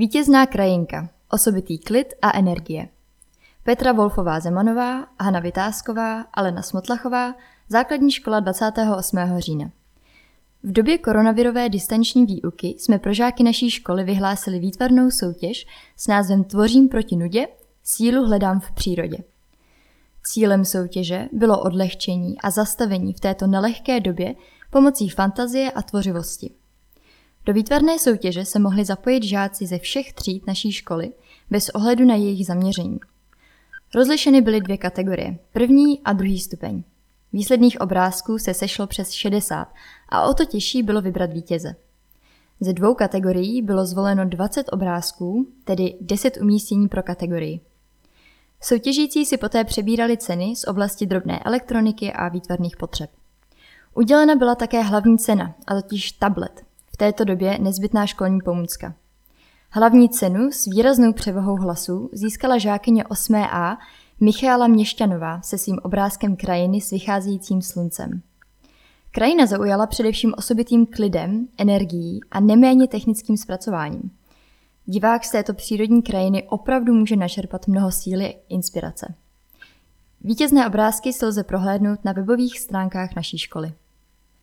Vítězná krajinka, osobitý klid a energie. Petra Wolfová Zemanová, Hana Vytázková, Alena Smotlachová, základní škola 28. října. V době koronavirové distanční výuky jsme pro žáky naší školy vyhlásili výtvarnou soutěž s názvem Tvořím proti nudě, sílu hledám v přírodě. Cílem soutěže bylo odlehčení a zastavení v této nelehké době pomocí fantazie a tvořivosti. Do výtvarné soutěže se mohli zapojit žáci ze všech tříd naší školy bez ohledu na jejich zaměření. Rozlišeny byly dvě kategorie, první a druhý stupeň. Výsledných obrázků se sešlo přes 60 a o to těžší bylo vybrat vítěze. Ze dvou kategorií bylo zvoleno 20 obrázků, tedy 10 umístění pro kategorii. Soutěžící si poté přebírali ceny z oblasti drobné elektroniky a výtvarných potřeb. Udělena byla také hlavní cena, a totiž tablet, této době nezbytná školní pomůcka. Hlavní cenu s výraznou převahou hlasů získala žákyně 8a Michála Měšťanová se svým obrázkem krajiny s vycházejícím sluncem. Krajina zaujala především osobitým klidem, energií a neméně technickým zpracováním. Divák z této přírodní krajiny opravdu může načerpat mnoho síly a inspirace. Vítězné obrázky se lze prohlédnout na webových stránkách naší školy.